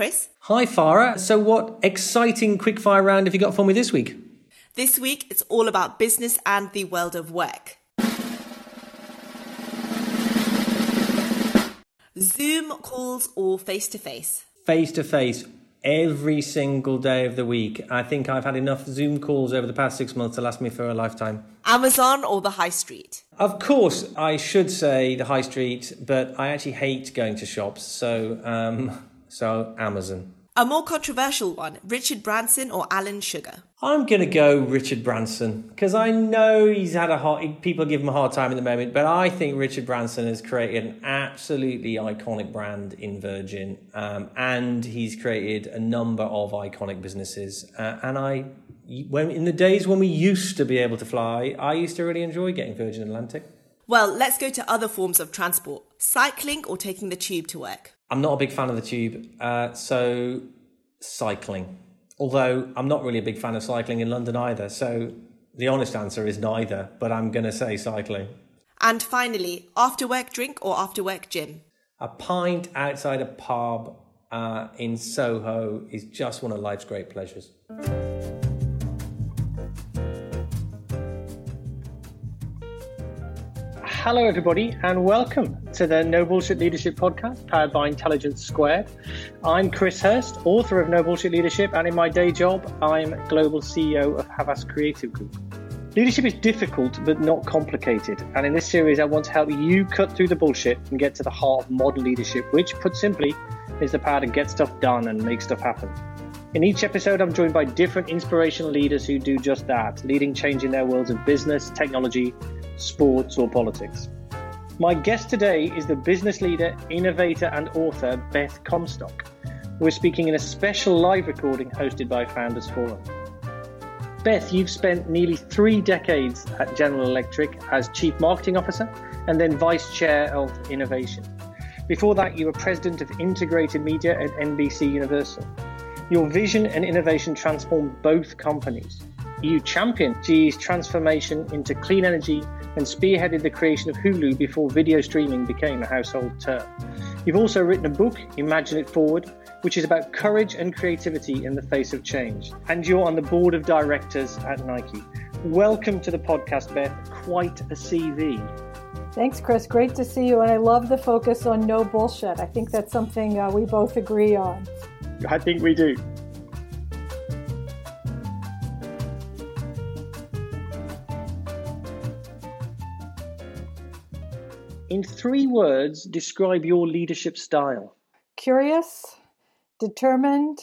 Chris. Hi, Farah. So, what exciting quickfire round have you got for me this week? This week it's all about business and the world of work. Zoom calls or face to face? Face to face every single day of the week. I think I've had enough Zoom calls over the past six months to last me for a lifetime. Amazon or the high street? Of course, I should say the high street, but I actually hate going to shops, so um, so Amazon. A more controversial one Richard Branson or Alan Sugar? I'm going to go Richard Branson because I know he's had a hard, people give him a hard time at the moment, but I think Richard Branson has created an absolutely iconic brand in Virgin um, and he's created a number of iconic businesses. Uh, and I, when in the days when we used to be able to fly, I used to really enjoy getting Virgin Atlantic. Well, let's go to other forms of transport cycling or taking the tube to work. I'm not a big fan of the tube, uh, so cycling. Although I'm not really a big fan of cycling in London either, so the honest answer is neither, but I'm going to say cycling. And finally, after work drink or after work gym? A pint outside a pub uh, in Soho is just one of life's great pleasures. Hello, everybody, and welcome to the No Bullshit Leadership Podcast powered by Intelligence Squared. I'm Chris Hirst, author of No Bullshit Leadership, and in my day job, I'm Global CEO of Havas Creative Group. Leadership is difficult but not complicated, and in this series, I want to help you cut through the bullshit and get to the heart of modern leadership, which, put simply, is the power to get stuff done and make stuff happen. In each episode, I'm joined by different inspirational leaders who do just that, leading change in their worlds of business, technology, sports, or politics. My guest today is the business leader, innovator, and author Beth Comstock. We're speaking in a special live recording hosted by Founders Forum. Beth, you've spent nearly three decades at General Electric as Chief Marketing Officer and then Vice Chair of Innovation. Before that, you were President of Integrated Media at NBC Universal. Your vision and innovation transformed both companies. You championed GE's transformation into clean energy and spearheaded the creation of Hulu before video streaming became a household term. You've also written a book, Imagine It Forward, which is about courage and creativity in the face of change. And you're on the board of directors at Nike. Welcome to the podcast, Beth. Quite a CV. Thanks, Chris. Great to see you. And I love the focus on no bullshit. I think that's something uh, we both agree on. I think we do. In three words, describe your leadership style. Curious, determined,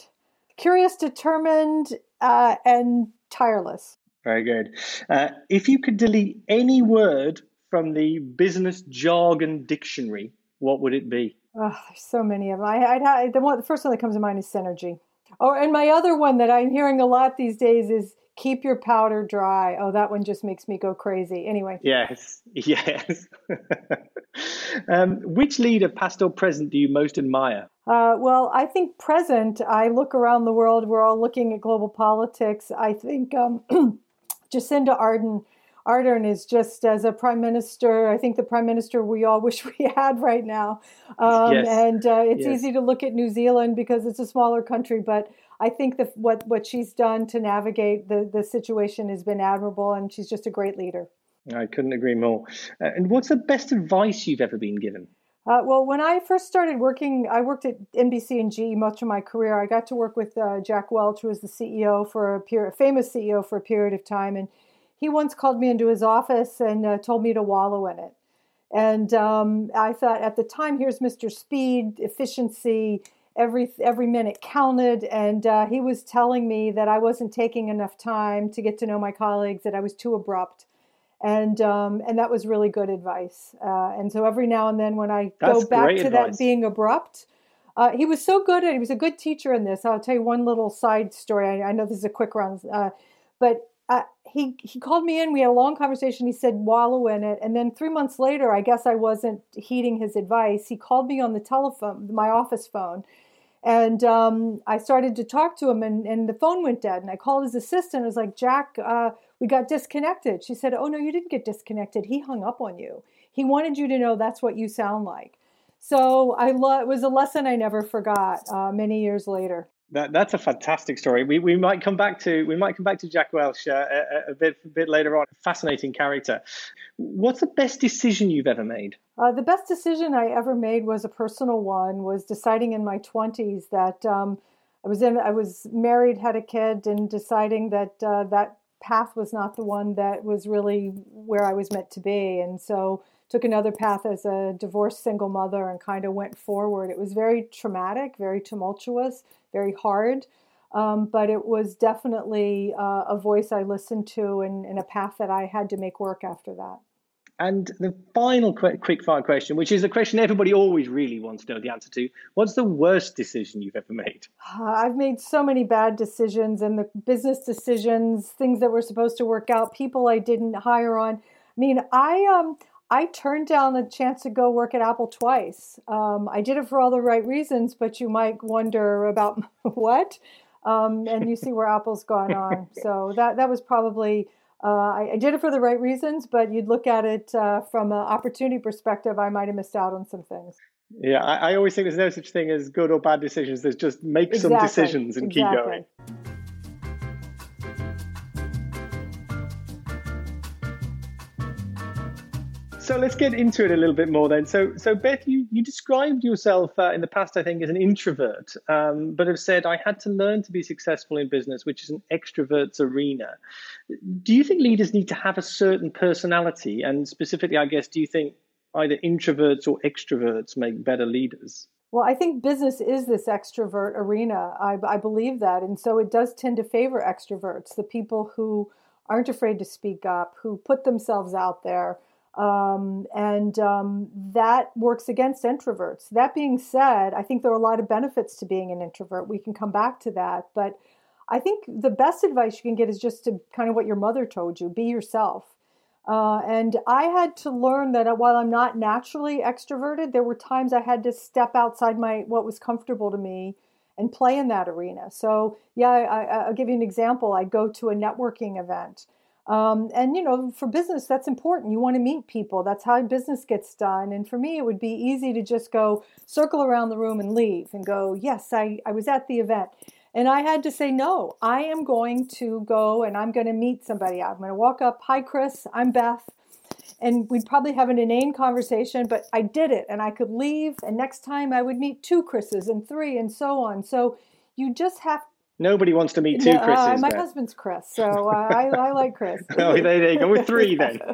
curious, determined, uh, and tireless. Very good. Uh, if you could delete any word from the business jargon dictionary, what would it be? Oh, there's so many of them. I, I'd have, the one, the first one that comes to mind is synergy. Oh, and my other one that I'm hearing a lot these days is keep your powder dry. Oh, that one just makes me go crazy. Anyway. Yes, yes. um, which leader, past or present, do you most admire? Uh, well, I think present. I look around the world. We're all looking at global politics. I think um, Jacinda Ardern. Ardern is just as a prime minister. I think the prime minister we all wish we had right now. Um, yes. And uh, it's yes. easy to look at New Zealand because it's a smaller country, but I think that what what she's done to navigate the the situation has been admirable, and she's just a great leader. I couldn't agree more. Uh, and what's the best advice you've ever been given? Uh, well, when I first started working, I worked at NBC and GE much of my career. I got to work with uh, Jack Welch, who was the CEO for a period, famous CEO for a period of time, and he once called me into his office and uh, told me to wallow in it. And um, I thought at the time, here's Mr. Speed, efficiency, every every minute counted and uh, he was telling me that i wasn't taking enough time to get to know my colleagues that i was too abrupt and um, and that was really good advice uh, and so every now and then when i That's go back to advice. that being abrupt uh, he was so good at he was a good teacher in this i'll tell you one little side story i, I know this is a quick run uh, but uh, he he called me in. We had a long conversation. He said wallow in it, and then three months later, I guess I wasn't heeding his advice. He called me on the telephone, my office phone, and um, I started to talk to him, and, and the phone went dead. And I called his assistant. I was like, Jack, uh, we got disconnected. She said, Oh, no, you didn't get disconnected. He hung up on you. He wanted you to know that's what you sound like. So I lo- it was a lesson I never forgot uh, many years later. That, that's a fantastic story. We, we might come back to we might come back to Jack Welch uh, a, a, bit a bit later on. Fascinating character. What's the best decision you've ever made? Uh, the best decision I ever made was a personal one. Was deciding in my twenties that um, I was in I was married, had a kid, and deciding that uh, that path was not the one that was really where I was meant to be, and so took another path as a divorced single mother and kind of went forward. It was very traumatic, very tumultuous, very hard. Um, but it was definitely uh, a voice I listened to and, and, a path that I had to make work after that. And the final quick, quick fire question, which is a question everybody always really wants to know the answer to what's the worst decision you've ever made? Uh, I've made so many bad decisions and the business decisions, things that were supposed to work out, people I didn't hire on. I mean, I um, I turned down the chance to go work at Apple twice. Um, I did it for all the right reasons, but you might wonder about what. Um, and you see where Apple's gone on. So that that was probably uh, I, I, did it for the right reasons, but you'd look at it uh, from an opportunity perspective, I might have missed out on some things. Yeah, I, I, always think there's no such thing as good or bad decisions. There's just make exactly. some decisions and exactly. keep going. So let's get into it a little bit more then. So, so Beth, you, you described yourself uh, in the past, I think, as an introvert, um, but have said, I had to learn to be successful in business, which is an extrovert's arena. Do you think leaders need to have a certain personality? And specifically, I guess, do you think either introverts or extroverts make better leaders? Well, I think business is this extrovert arena. I, I believe that. And so it does tend to favor extroverts, the people who aren't afraid to speak up, who put themselves out there um, and um, that works against introverts. That being said, I think there are a lot of benefits to being an introvert. We can come back to that. But I think the best advice you can get is just to kind of what your mother told you be yourself. Uh, and I had to learn that while I'm not naturally extroverted, there were times I had to step outside my what was comfortable to me and play in that arena. So, yeah, I, will give you an example. I go to a networking event um, and you know, for business, that's important. You want to meet people. That's how business gets done. And for me, it would be easy to just go circle around the room and leave and go, yes, I, I was at the event. And I had to say, no, I am going to go and I'm going to meet somebody. I'm going to walk up. Hi, Chris. I'm Beth. And we'd probably have an inane conversation, but I did it and I could leave. And next time I would meet two Chris's and three and so on. So you just have Nobody wants to meet two no, Chris's. Uh, my husband's Chris, so uh, I, I like Chris. oh, there you go. With three then.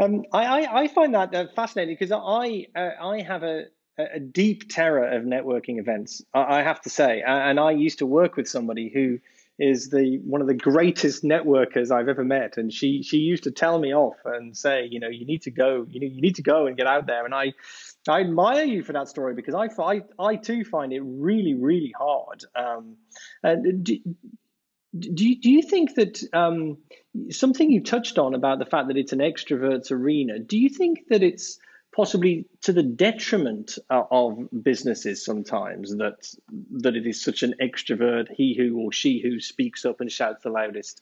um, I, I, find that uh, fascinating because I uh, I have a, a deep terror of networking events. I, I have to say, and I used to work with somebody who is the one of the greatest networkers I've ever met, and she she used to tell me off and say, you know, you need to go, you know, you need to go and get out there. And I I admire you for that story because I I, I too find it really really hard. Um, and do, do you, do you think that um, something you touched on about the fact that it's an extrovert's arena? Do you think that it's possibly to the detriment uh, of businesses sometimes that that it is such an extrovert he who or she who speaks up and shouts the loudest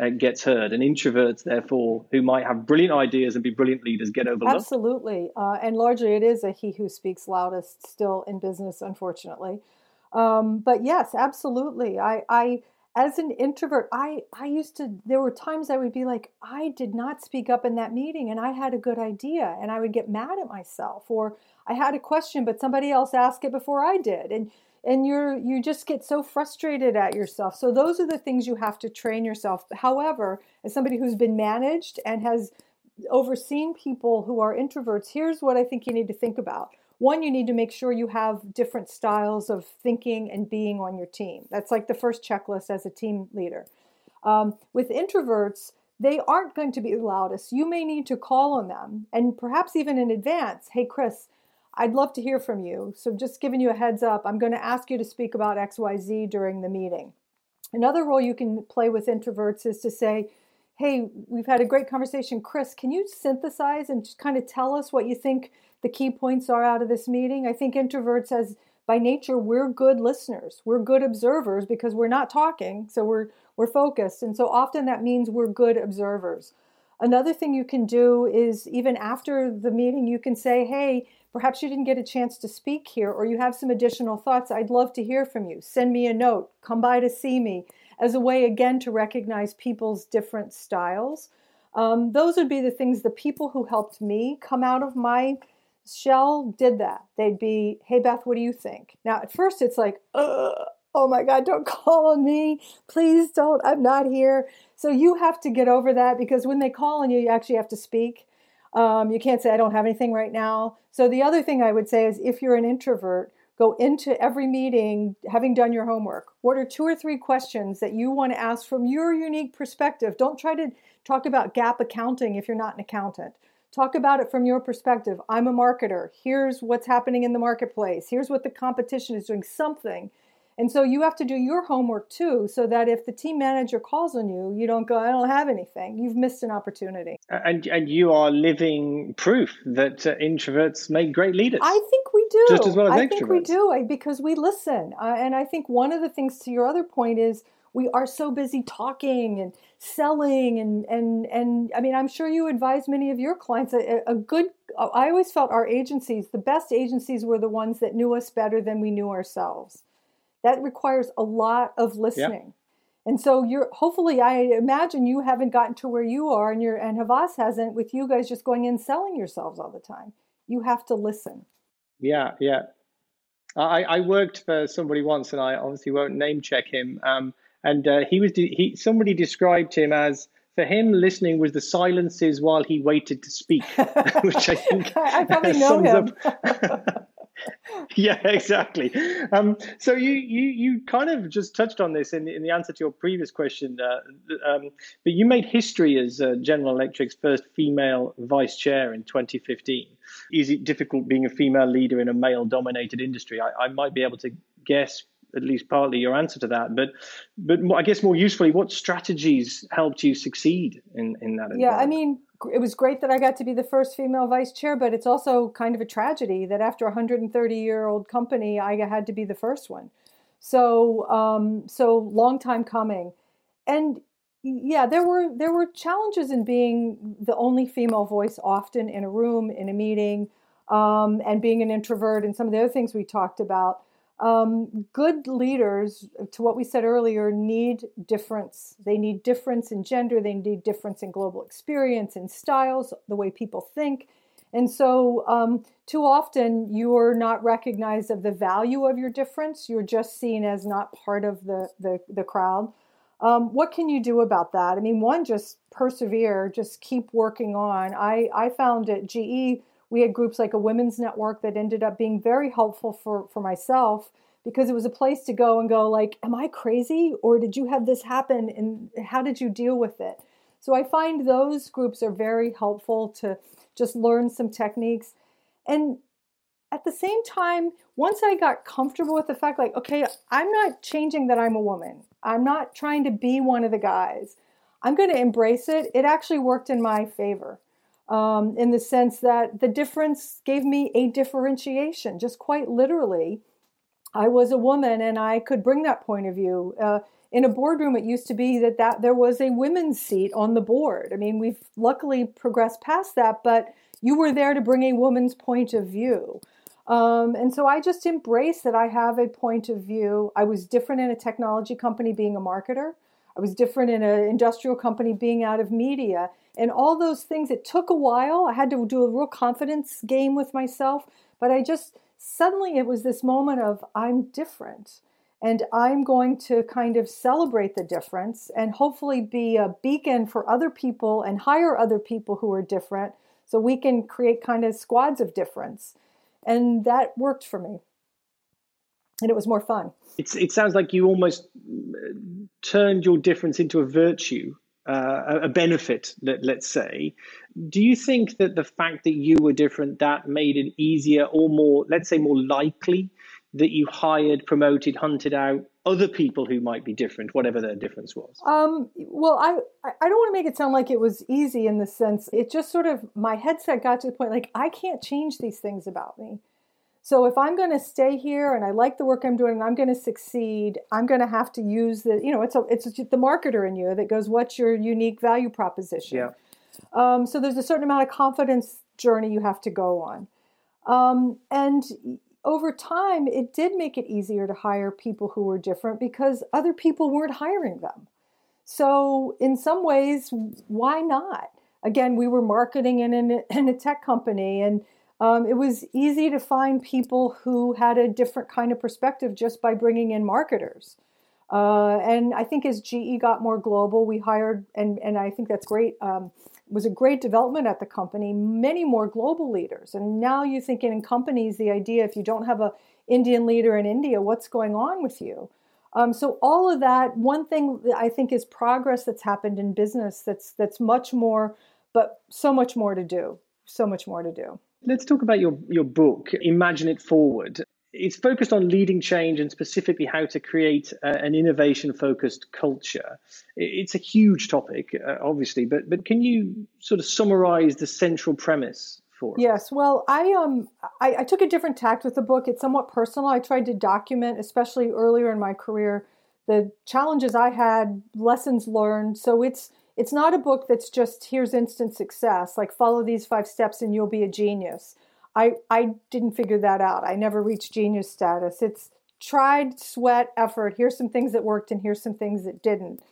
uh, gets heard. And introverts therefore who might have brilliant ideas and be brilliant leaders get overlooked. Absolutely. Uh, and largely it is a he who speaks loudest still in business unfortunately. Um, but yes absolutely. I i as an introvert i i used to there were times i would be like i did not speak up in that meeting and i had a good idea and i would get mad at myself or i had a question but somebody else asked it before i did and and you're you just get so frustrated at yourself. So those are the things you have to train yourself. However as somebody who's been managed and has overseen people who are introverts here's what i think you need to think about one, you need to make sure you have different styles of thinking and being on your team. That's like the first checklist as a team leader. Um, with introverts, they aren't going to be the loudest. You may need to call on them and perhaps even in advance. Hey, Chris, I'd love to hear from you. So, just giving you a heads up, I'm going to ask you to speak about XYZ during the meeting. Another role you can play with introverts is to say, Hey, we've had a great conversation. Chris, can you synthesize and just kind of tell us what you think the key points are out of this meeting. I think introverts, as by nature, we're good listeners. We're good observers because we're not talking, so we're we're focused. And so often that means we're good observers. Another thing you can do is even after the meeting, you can say, hey, perhaps you didn't get a chance to speak here, or you have some additional thoughts. I'd love to hear from you. Send me a note, come by to see me, as a way, again, to recognize people's different styles. Um, those would be the things the people who helped me come out of my Shell did that. They'd be, hey, Beth, what do you think? Now, at first, it's like, oh my God, don't call on me. Please don't. I'm not here. So you have to get over that because when they call on you, you actually have to speak. Um, you can't say, I don't have anything right now. So the other thing I would say is if you're an introvert, go into every meeting having done your homework. What are two or three questions that you want to ask from your unique perspective? Don't try to talk about GAAP accounting if you're not an accountant. Talk about it from your perspective. I'm a marketer. Here's what's happening in the marketplace. Here's what the competition is doing, something. And so you have to do your homework too, so that if the team manager calls on you, you don't go, I don't have anything. You've missed an opportunity. And, and you are living proof that uh, introverts make great leaders. I think we do. Just as well as I extroverts. think we do because we listen. Uh, and I think one of the things to your other point is we are so busy talking and selling and and and I mean I'm sure you advise many of your clients a, a, good I always felt our agencies the best agencies were the ones that knew us better than we knew ourselves. That requires a lot of listening. And so you're hopefully I imagine you haven't gotten to where you are and your and Havas hasn't with you guys just going in selling yourselves all the time. You have to listen. Yeah, yeah. I, I worked for somebody once, and I obviously won't name check him. Um, and uh, he was he somebody described him as for him listening was the silences while he waited to speak, which I think I probably know him. yeah, exactly. Um, so you, you you kind of just touched on this in, in the answer to your previous question, uh, um, but you made history as uh, General Electric's first female vice chair in 2015. Is it difficult being a female leader in a male-dominated industry? I, I might be able to guess at least partly your answer to that. But but I guess more usefully, what strategies helped you succeed in in that? Yeah, I mean, it was great that I got to be the first female vice chair, but it's also kind of a tragedy that after a 130 year old company, I had to be the first one. So um, so long time coming, and yeah, there were there were challenges in being the only female voice often in a room in a meeting, um, and being an introvert and some of the other things we talked about um, good leaders, to what we said earlier, need difference. They need difference in gender, they need difference in global experience, in styles, the way people think. And so, um, too often, you're not recognized of the value of your difference. You're just seen as not part of the, the, the crowd. Um, what can you do about that? I mean, one, just persevere, just keep working on. I, I found at GE, we had groups like a women's network that ended up being very helpful for, for myself because it was a place to go and go like am i crazy? Or did you have this happen? And how did you deal with it? So i find those groups are very helpful to just learn some techniques. And at the same time once i got comfortable with the fact like okay i'm not changing that i'm a woman. I'm not trying to be one of the guys. I'm going to embrace it. It actually worked in my favor um, in the sense that the difference gave me a differentiation just quite literally I was a woman and I could bring that point of view. Uh, in a boardroom, it used to be that, that there was a women's seat on the board. I mean, we've luckily progressed past that, but you were there to bring a woman's point of view. Um, and so I just embrace that I have a point of view. I was different in a technology company being a marketer. I was different in an industrial company being out of media. And all those things, it took a while. I had to do a real confidence game with myself, but I just suddenly it was this moment of I'm different and I'm going to kind of celebrate the difference and hopefully be a beacon for other people and hire other people who are different so we can create kind of squads of difference. And that worked for me. And it was more fun. It's, it sounds like you almost uh, turned your difference into a virtue uh, a benefit, let, let's say. Do you think that the fact that you were different that made it easier or more, let's say, more likely that you hired, promoted, hunted out other people who might be different, whatever their difference was? Um, well, I I don't want to make it sound like it was easy in the sense it just sort of my headset got to the point like I can't change these things about me. So if I'm going to stay here and I like the work I'm doing, and I'm going to succeed. I'm going to have to use the, you know, it's a, it's the marketer in you that goes, what's your unique value proposition? Yeah. Um, so there's a certain amount of confidence journey you have to go on. Um, and over time, it did make it easier to hire people who were different because other people weren't hiring them. So in some ways, why not? Again, we were marketing in, in, in a tech company and um, it was easy to find people who had a different kind of perspective just by bringing in marketers. Uh, and I think as GE got more global, we hired, and, and I think that's great, um, was a great development at the company, many more global leaders. And now you think in companies, the idea if you don't have a Indian leader in India, what's going on with you? Um, so all of that, one thing I think is progress that's happened in business that's that's much more, but so much more to do, so much more to do. Let's talk about your, your book, Imagine It Forward. It's focused on leading change and specifically how to create uh, an innovation focused culture. It's a huge topic, uh, obviously, but, but can you sort of summarize the central premise for us? Yes, well, I um I, I, took a different tact with the book. It's somewhat personal. I tried to document, especially earlier in my career, the challenges I had, lessons learned. So it's it's not a book that's just here's instant success, like follow these five steps and you'll be a genius. I, I didn't figure that out. I never reached genius status. It's tried, sweat, effort. Here's some things that worked and here's some things that didn't.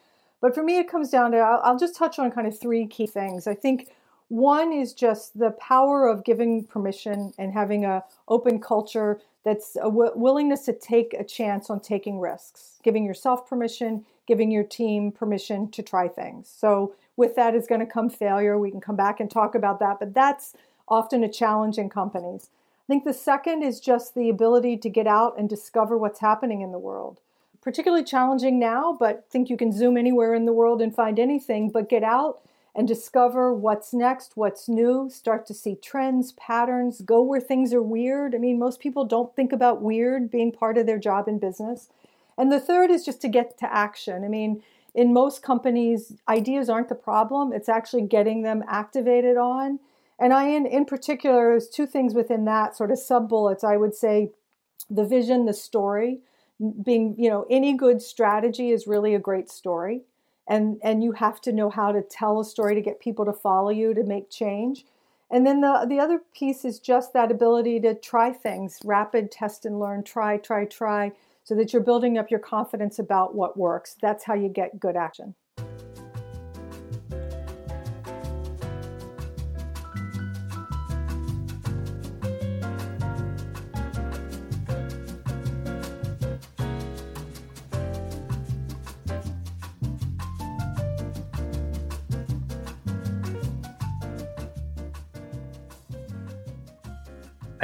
But for me, it comes down to I'll, I'll just touch on kind of three key things. I think one is just the power of giving permission and having a open culture that's a w- willingness to take a chance on taking risks, giving yourself permission, giving your team permission to try things. So, with that is going to come failure. We can come back and talk about that, but that's often a challenge in companies. I think the second is just the ability to get out and discover what's happening in the world. Particularly challenging now, but think you can zoom anywhere in the world and find anything, but get out and discover what's next, what's new, start to see trends, patterns, go where things are weird. I mean, most people don't think about weird being part of their job in business. And the third is just to get to action. I mean, in most companies, ideas aren't the problem, it's actually getting them activated on. And I, in, in particular, there's two things within that sort of sub bullets. I would say the vision, the story. Being, you know, any good strategy is really a great story. And, and you have to know how to tell a story to get people to follow you to make change. And then the, the other piece is just that ability to try things, rapid test and learn, try, try, try so that you're building up your confidence about what works. That's how you get good action.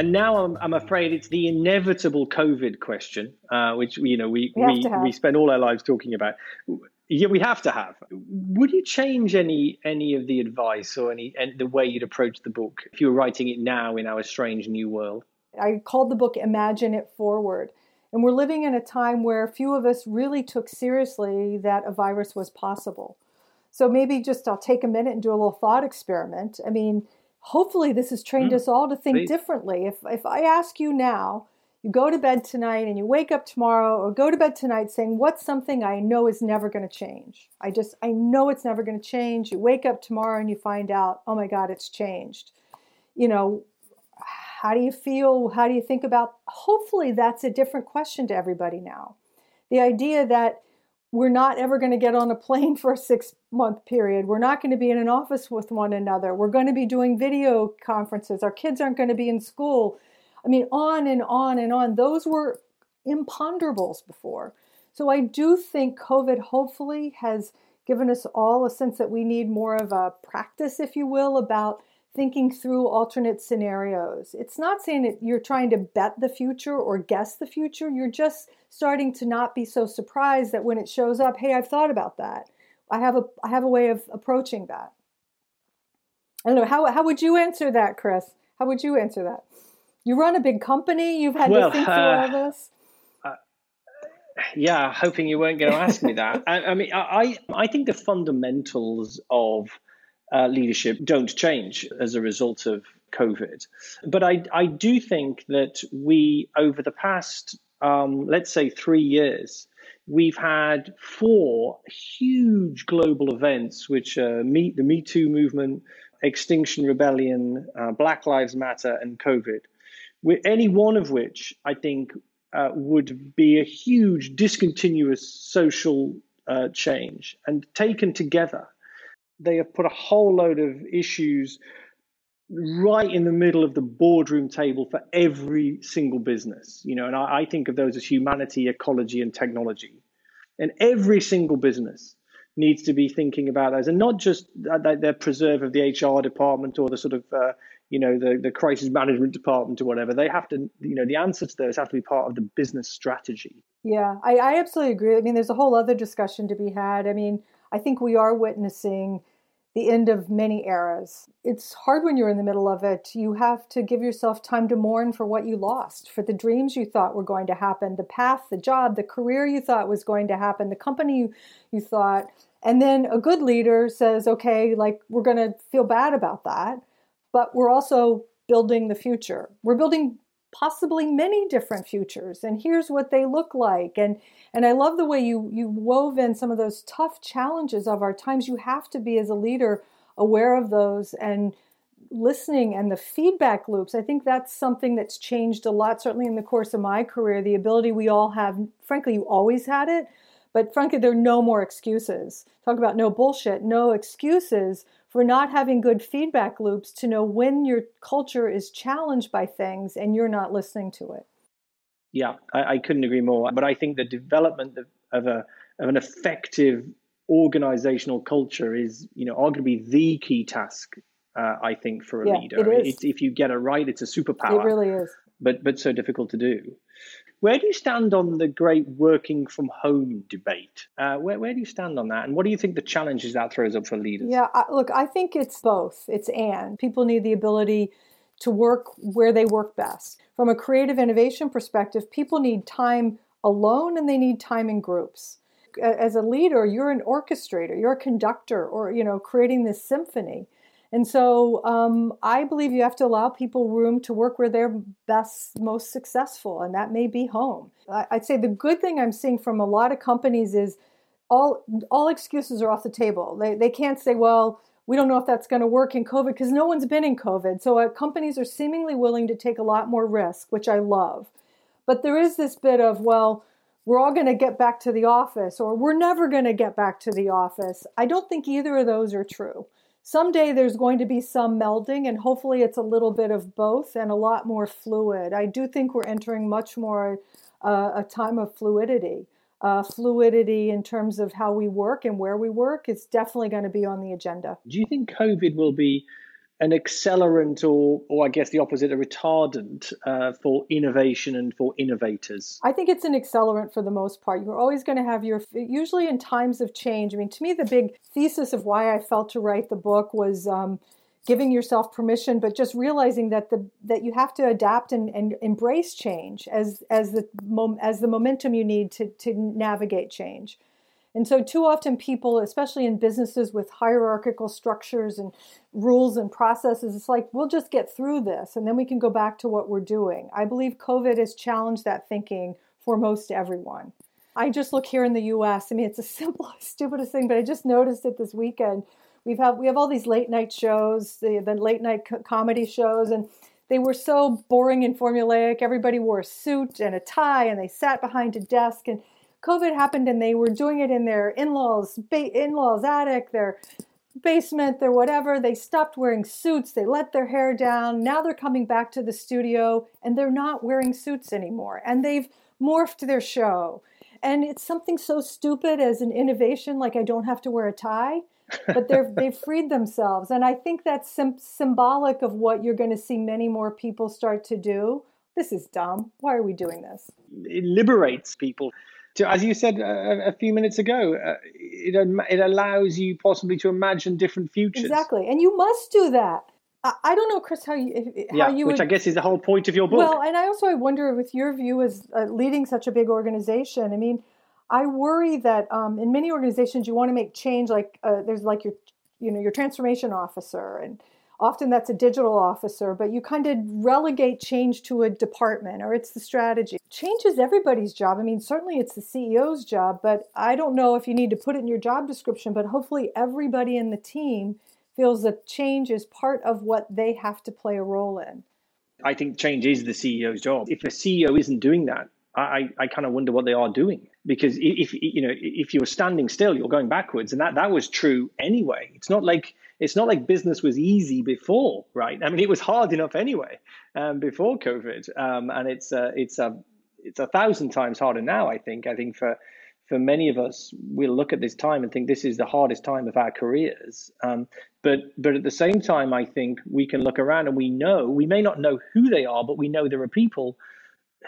And now I'm, I'm afraid it's the inevitable COVID question, uh, which you know we we, we, we spend all our lives talking about. Yeah, we have to have. Would you change any any of the advice or any and the way you'd approach the book if you were writing it now in our strange new world? I called the book Imagine It Forward. And we're living in a time where few of us really took seriously that a virus was possible. So maybe just I'll take a minute and do a little thought experiment. I mean, hopefully this has trained mm, us all to think please. differently. If if I ask you now, you go to bed tonight and you wake up tomorrow or go to bed tonight saying what's something I know is never going to change. I just I know it's never going to change. You wake up tomorrow and you find out, "Oh my god, it's changed." You know, how do you feel? How do you think about? Hopefully, that's a different question to everybody now. The idea that we're not ever going to get on a plane for a six month period. We're not going to be in an office with one another. We're going to be doing video conferences. Our kids aren't going to be in school. I mean, on and on and on. Those were imponderables before. So I do think COVID hopefully has given us all a sense that we need more of a practice, if you will, about thinking through alternate scenarios. It's not saying that you're trying to bet the future or guess the future. You're just starting to not be so surprised that when it shows up, hey, I've thought about that. I have a I have a way of approaching that. I don't know how how would you answer that, Chris? How would you answer that? You run a big company. You've had well, to think through uh, all this. Uh, yeah, hoping you weren't going to ask me that. I, I mean, I I think the fundamentals of uh, leadership don't change as a result of COVID. But I, I do think that we, over the past, um, let's say, three years, we've had four huge global events, which are the Me Too movement, Extinction Rebellion, uh, Black Lives Matter, and COVID. Any one of which I think uh, would be a huge discontinuous social uh, change. And taken together, they have put a whole load of issues right in the middle of the boardroom table for every single business. You know, and I, I think of those as humanity, ecology, and technology. And every single business needs to be thinking about those, and not just that they're preserve of the HR department or the sort of uh, you know the the crisis management department or whatever. They have to, you know, the answer to those have to be part of the business strategy. Yeah, I, I absolutely agree. I mean, there's a whole other discussion to be had. I mean, I think we are witnessing the end of many eras. It's hard when you're in the middle of it. You have to give yourself time to mourn for what you lost, for the dreams you thought were going to happen, the path, the job, the career you thought was going to happen, the company you, you thought. And then a good leader says, okay, like we're going to feel bad about that, but we're also building the future. We're building possibly many different futures and here's what they look like. And and I love the way you you wove in some of those tough challenges of our times. You have to be as a leader aware of those and listening and the feedback loops. I think that's something that's changed a lot certainly in the course of my career the ability we all have. Frankly you always had it but frankly there are no more excuses talk about no bullshit no excuses for not having good feedback loops to know when your culture is challenged by things and you're not listening to it. Yeah, I, I couldn't agree more. But I think the development of, of a of an effective organizational culture is, you know, arguably the key task. Uh, I think for a yeah, leader, it is. It's, if you get it right, it's a superpower. It really is. But but so difficult to do. Where do you stand on the great working from home debate? Uh, where, where do you stand on that? And what do you think the challenges that throws up for leaders? Yeah, I, look, I think it's both. It's and. People need the ability to work where they work best. From a creative innovation perspective, people need time alone and they need time in groups. As a leader, you're an orchestrator, you're a conductor, or you know, creating this symphony. And so um, I believe you have to allow people room to work where they're best, most successful, and that may be home. I'd say the good thing I'm seeing from a lot of companies is all all excuses are off the table. They they can't say, well, we don't know if that's going to work in COVID because no one's been in COVID. So uh, companies are seemingly willing to take a lot more risk, which I love. But there is this bit of, well, we're all going to get back to the office or we're never going to get back to the office. I don't think either of those are true someday there's going to be some melding and hopefully it's a little bit of both and a lot more fluid. I do think we're entering much more uh, a time of fluidity. Uh, fluidity in terms of how we work and where we work is definitely going to be on the agenda. Do you think covid will be an accelerant or, or I guess the opposite, a retardant uh, for innovation and for innovators? I think it's an accelerant for the most part. You're always going to have your, usually in times of change. I mean, to me, the big thesis of why I felt to write the book was um, giving yourself permission, but just realizing that the that you have to adapt and, and embrace change as as the as the momentum you need to to navigate change. And so, too often, people, especially in businesses with hierarchical structures and rules and processes, it's like, we'll just get through this and then we can go back to what we're doing. I believe COVID has challenged that thinking for most everyone. I just look here in the US. I mean, it's a simple, stupidest thing, but I just noticed it this weekend. We've have, we have all these late night shows, the, the late night co- comedy shows, and they were so boring and formulaic. Everybody wore a suit and a tie and they sat behind a desk. And COVID happened and they were doing it in their in-laws ba- in-laws attic, their basement, their whatever. They stopped wearing suits. They let their hair down. Now they're coming back to the studio and they're not wearing suits anymore. And they've morphed their show. And it's something so stupid as an innovation like I don't have to wear a tie, but they're they've freed themselves. And I think that's sim- symbolic of what you're going to see many more people start to do. This is dumb. Why are we doing this? It liberates people to, as you said a, a few minutes ago, uh, it, it allows you possibly to imagine different futures. Exactly, and you must do that. I, I don't know, Chris, how you how yeah, you which would, I guess is the whole point of your book. Well, and I also I wonder with your view as uh, leading such a big organization. I mean, I worry that um, in many organizations you want to make change. Like uh, there's like your you know your transformation officer and often that's a digital officer, but you kind of relegate change to a department or it's the strategy. Change is everybody's job. I mean, certainly it's the CEO's job, but I don't know if you need to put it in your job description, but hopefully everybody in the team feels that change is part of what they have to play a role in. I think change is the CEO's job. If a CEO isn't doing that, I, I kind of wonder what they are doing because if you know if you're standing still, you're going backwards, and that that was true anyway. It's not like it's not like business was easy before, right? I mean, it was hard enough anyway um, before COVID, um, and it's uh, it's a it's a thousand times harder now. I think. I think for for many of us, we'll look at this time and think this is the hardest time of our careers. Um, but but at the same time, I think we can look around and we know we may not know who they are, but we know there are people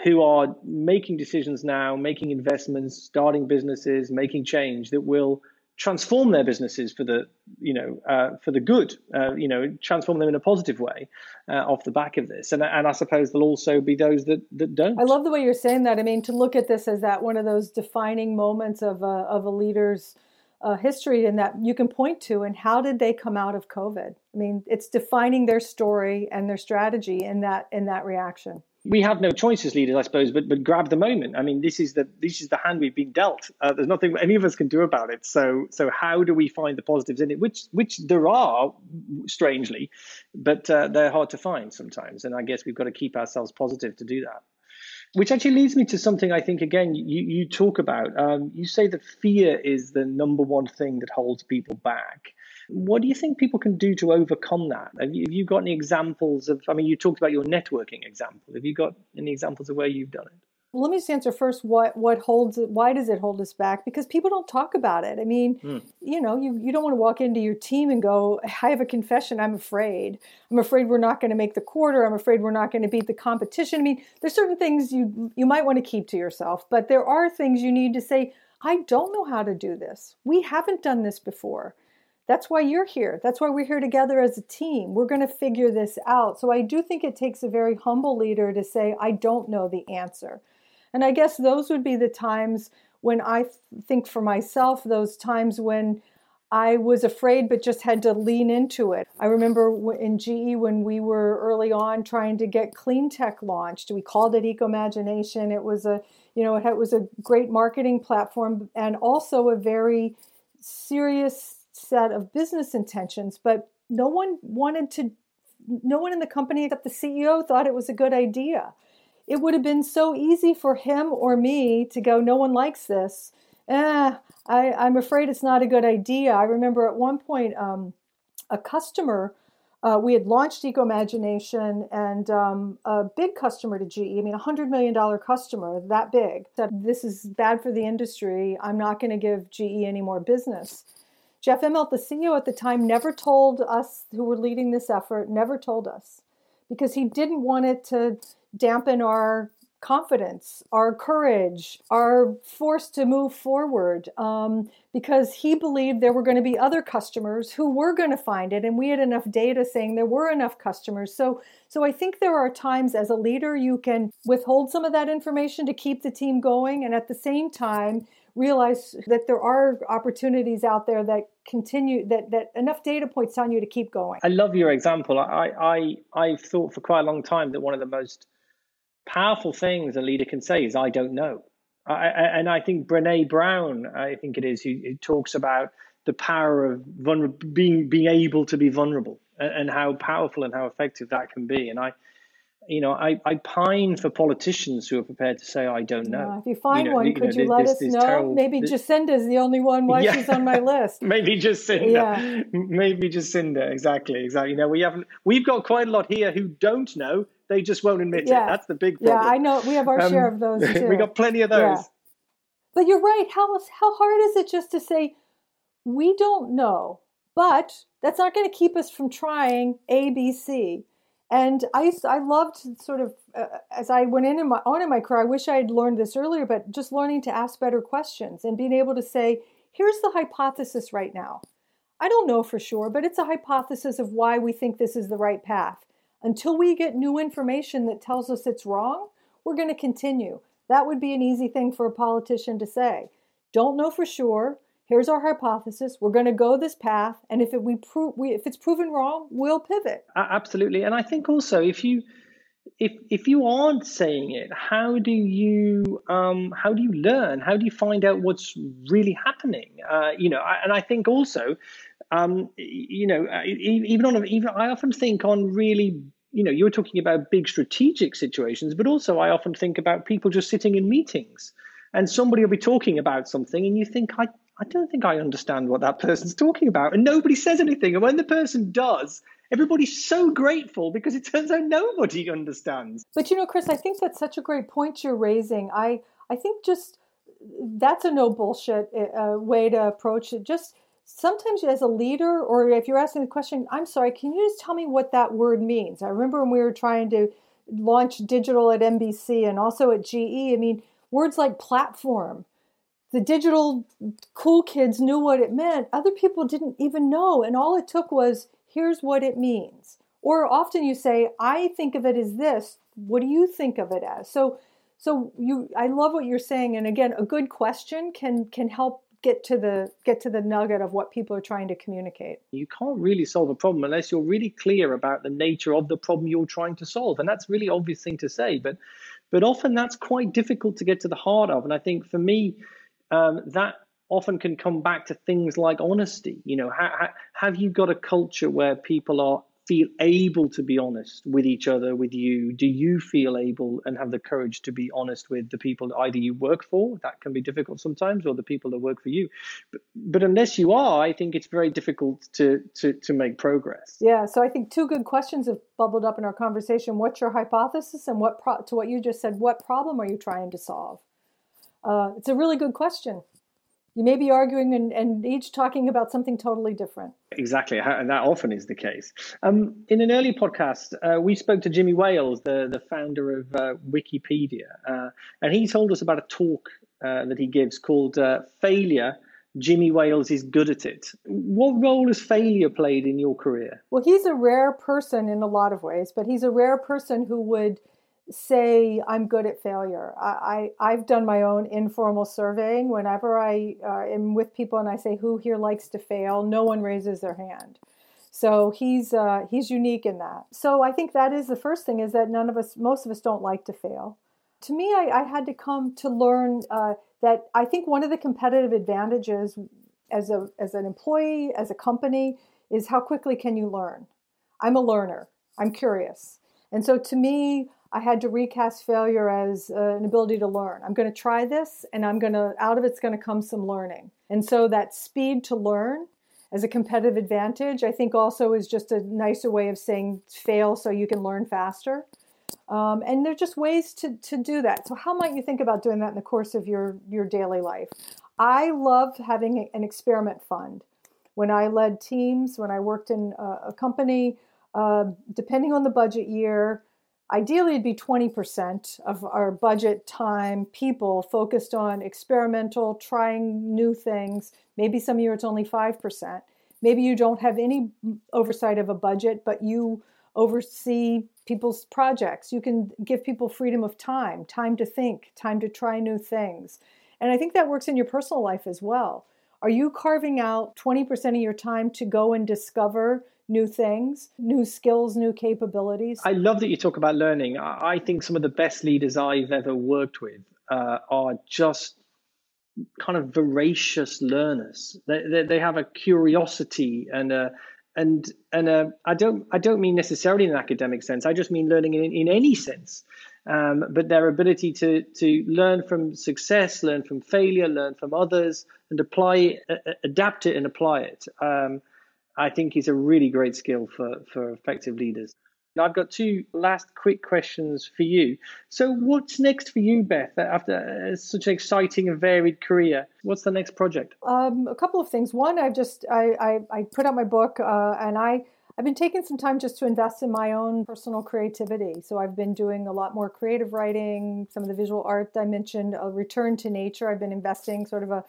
who are making decisions now, making investments, starting businesses, making change that will transform their businesses for the you know uh, for the good uh, you know transform them in a positive way uh, off the back of this. And and I suppose there'll also be those that that don't. I love the way you're saying that. I mean to look at this as that one of those defining moments of a, of a leader's uh, history and that you can point to and how did they come out of covid? I mean it's defining their story and their strategy in that in that reaction we have no choice as leaders, I suppose, but but grab the moment. I mean, this is the this is the hand we've been dealt. Uh, there's nothing any of us can do about it. So so how do we find the positives in it? Which which there are, strangely, but uh, they're hard to find sometimes. And I guess we've got to keep ourselves positive to do that. Which actually leads me to something I think again you you talk about. Um, you say that fear is the number one thing that holds people back. What do you think people can do to overcome that? Have you, have you got any examples of? I mean, you talked about your networking example. Have you got any examples of where you've done it? Well, let me just answer first what what holds it why does it hold us back because people don't talk about it i mean mm. you know you, you don't want to walk into your team and go i have a confession i'm afraid i'm afraid we're not going to make the quarter i'm afraid we're not going to beat the competition i mean there's certain things you you might want to keep to yourself but there are things you need to say i don't know how to do this we haven't done this before that's why you're here. That's why we're here together as a team. We're going to figure this out. So I do think it takes a very humble leader to say, I don't know the answer. And I guess those would be the times when I think for myself, those times when I was afraid but just had to lean into it. I remember in GE when we were early on trying to get clean tech launched. We called it Ecomagination. It was a, you know, it was a great marketing platform and also a very serious set of business intentions, but no one wanted to, no one in the company except the CEO thought it was a good idea. It would have been so easy for him or me to go, no one likes this. Eh, I, I'm afraid it's not a good idea. I remember at one point, um, a customer, uh, we had launched Ecomagination and um, a big customer to GE, I mean, a $100 million customer, that big, said, This is bad for the industry. I'm not going to give GE any more business. Jeff Immelt, the CEO at the time, never told us who were leading this effort, never told us because he didn't want it to dampen our confidence, our courage, our force to move forward, um, because he believed there were going to be other customers who were going to find it, and we had enough data saying there were enough customers. So, so I think there are times as a leader you can withhold some of that information to keep the team going, and at the same time realize that there are opportunities out there that continue that that enough data points on you to keep going. I love your example. I I I've thought for quite a long time that one of the most powerful things a leader can say is I don't know. I, and I think Brene Brown, I think it is, who, who talks about the power of vulner- being being able to be vulnerable and, and how powerful and how effective that can be. And I you know, I, I pine for politicians who are prepared to say, I don't know. Yeah, if you find you know, one, you could know, you let this, us this know? Terrible, Maybe this, Jacinda's the only one why yeah. she's on my list. Maybe Jacinda. Yeah. Maybe Jacinda. Exactly. Exactly. You know, we haven't, we've got quite a lot here who don't know. They just won't admit yeah. it. That's the big problem. Yeah, I know. We have our um, share of those too. we got plenty of those. But you're right. How, how hard is it just to say, we don't know, but that's not going to keep us from trying A, B, C and I I loved sort of uh, as I went in, in my on in my career. I wish I had learned this earlier, but just learning to ask better questions and being able to say, "Here's the hypothesis right now. I don't know for sure, but it's a hypothesis of why we think this is the right path. Until we get new information that tells us it's wrong, we're going to continue." That would be an easy thing for a politician to say. Don't know for sure here's our hypothesis we're going to go this path and if it, we prove we, if it's proven wrong we'll pivot. Absolutely and i think also if you if if you aren't saying it how do you um how do you learn? How do you find out what's really happening? Uh you know and i think also um you know even on even i often think on really you know you were talking about big strategic situations but also i often think about people just sitting in meetings and somebody will be talking about something and you think i I don't think I understand what that person's talking about. And nobody says anything. And when the person does, everybody's so grateful because it turns out nobody understands. But you know, Chris, I think that's such a great point you're raising. I, I think just that's a no bullshit uh, way to approach it. Just sometimes as a leader, or if you're asking the question, I'm sorry, can you just tell me what that word means? I remember when we were trying to launch digital at NBC and also at GE. I mean, words like platform the digital cool kids knew what it meant. Other people didn't even know. And all it took was, here's what it means. Or often you say, I think of it as this. What do you think of it as? So, so you, I love what you're saying. And again, a good question can can help get to the get to the nugget of what people are trying to communicate. You can't really solve a problem unless you're really clear about the nature of the problem you're trying to solve, and that's really obvious thing to say. But, but often that's quite difficult to get to the heart of. And I think for me, um, that often can come back to things like honesty. You know, ha- ha- have you got a culture where people are feel able to be honest with each other, with you? Do you feel able and have the courage to be honest with the people that either you work for? That can be difficult sometimes, or the people that work for you. But, but unless you are, I think it's very difficult to, to to make progress. Yeah. So I think two good questions have bubbled up in our conversation. What's your hypothesis, and what pro- to what you just said? What problem are you trying to solve? Uh, it's a really good question. You may be arguing and, and each talking about something totally different. Exactly, and that often is the case. Um, in an early podcast, uh, we spoke to Jimmy Wales, the, the founder of uh, Wikipedia, uh, and he told us about a talk uh, that he gives called uh, Failure Jimmy Wales is good at it. What role has failure played in your career? Well, he's a rare person in a lot of ways, but he's a rare person who would say I'm good at failure. I, I have done my own informal surveying. Whenever I uh, am with people and I say who here likes to fail, no one raises their hand. So he's uh, he's unique in that. So I think that is the first thing is that none of us, most of us, don't like to fail. To me, I, I had to come to learn uh, that I think one of the competitive advantages as a as an employee, as a company, is how quickly can you learn. I'm a learner. I'm curious. And so to me, I had to recast failure as uh, an ability to learn. I'm going to try this and I'm going to, out of it's going to come some learning. And so that speed to learn as a competitive advantage, I think also is just a nicer way of saying fail so you can learn faster. Um, and there's just ways to, to do that. So how might you think about doing that in the course of your, your daily life? I love having an experiment fund. when I led teams, when I worked in a, a company, uh, depending on the budget year, ideally it'd be 20% of our budget time people focused on experimental trying new things. Maybe some years it's only 5% maybe you don't have any oversight of a budget but you oversee people's projects. You can give people freedom of time time to think time to try new things. And i think that works in your personal life as well. Are you carving out 20% of your time to go and discover new things, new skills, new capabilities. I love that you talk about learning. I think some of the best leaders I've ever worked with uh, are just kind of voracious learners. They, they, they have a curiosity and a and and uh, I don't I don't mean necessarily in an academic sense. I just mean learning in, in any sense. Um, but their ability to to learn from success, learn from failure, learn from others, and apply it, adapt it, and apply it. Um, I think is a really great skill for, for effective leaders. I've got two last quick questions for you. So, what's next for you, Beth, after such an exciting and varied career? What's the next project? Um, a couple of things. One, I've just I, I, I put out my book, uh, and I I've been taking some time just to invest in my own personal creativity. So I've been doing a lot more creative writing, some of the visual art I mentioned, a return to nature. I've been investing sort of a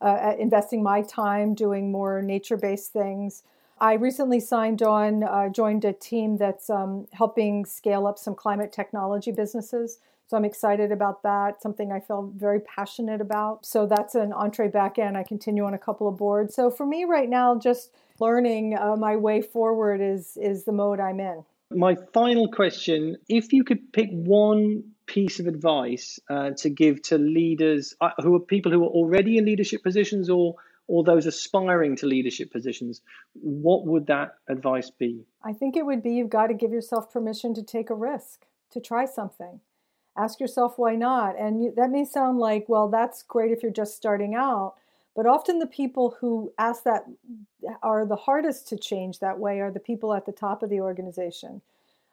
uh, investing my time doing more nature based things. I recently signed on, uh, joined a team that's um, helping scale up some climate technology businesses. So I'm excited about that, something I feel very passionate about. So that's an entree back end. I continue on a couple of boards. So for me right now, just learning uh, my way forward is, is the mode I'm in. My final question if you could pick one piece of advice uh, to give to leaders uh, who are people who are already in leadership positions or or those aspiring to leadership positions, what would that advice be? I think it would be you've got to give yourself permission to take a risk, to try something. Ask yourself why not. And that may sound like, well, that's great if you're just starting out. But often the people who ask that are the hardest to change that way are the people at the top of the organization.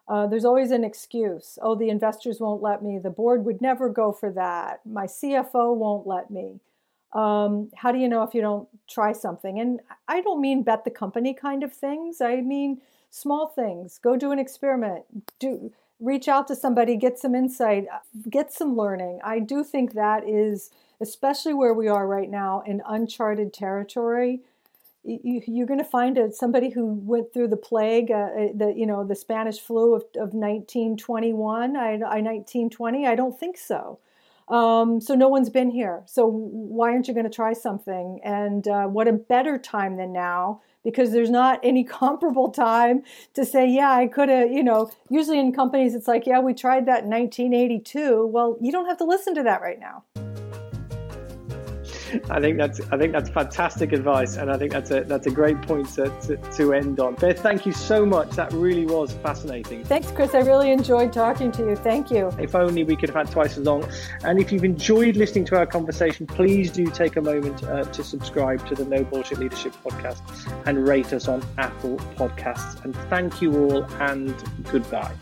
Uh, there's always an excuse. Oh, the investors won't let me. The board would never go for that. My CFO won't let me. Um, how do you know if you don't try something? And I don't mean bet the company kind of things. I mean small things. Go do an experiment. Do reach out to somebody, get some insight, uh, get some learning. I do think that is especially where we are right now in uncharted territory you, are going to find a, somebody who went through the plague, uh, uh the you know the Spanish flu of, of 1921, I, I 1920. I don't think so. Um, so no one's been here. So why aren't you going to try something? And uh, what a better time than now because there's not any comparable time to say, yeah, I could have, you know, usually in companies it's like, yeah, we tried that in 1982. Well, you don't have to listen to that right now. I think that's I think that's fantastic advice, and I think that's a that's a great point to, to, to end on. Beth, thank you so much. That really was fascinating. Thanks, Chris. I really enjoyed talking to you. Thank you. If only we could have had twice as long. And if you've enjoyed listening to our conversation, please do take a moment uh, to subscribe to the No Bullshit Leadership podcast and rate us on Apple Podcasts. And thank you all, and goodbye.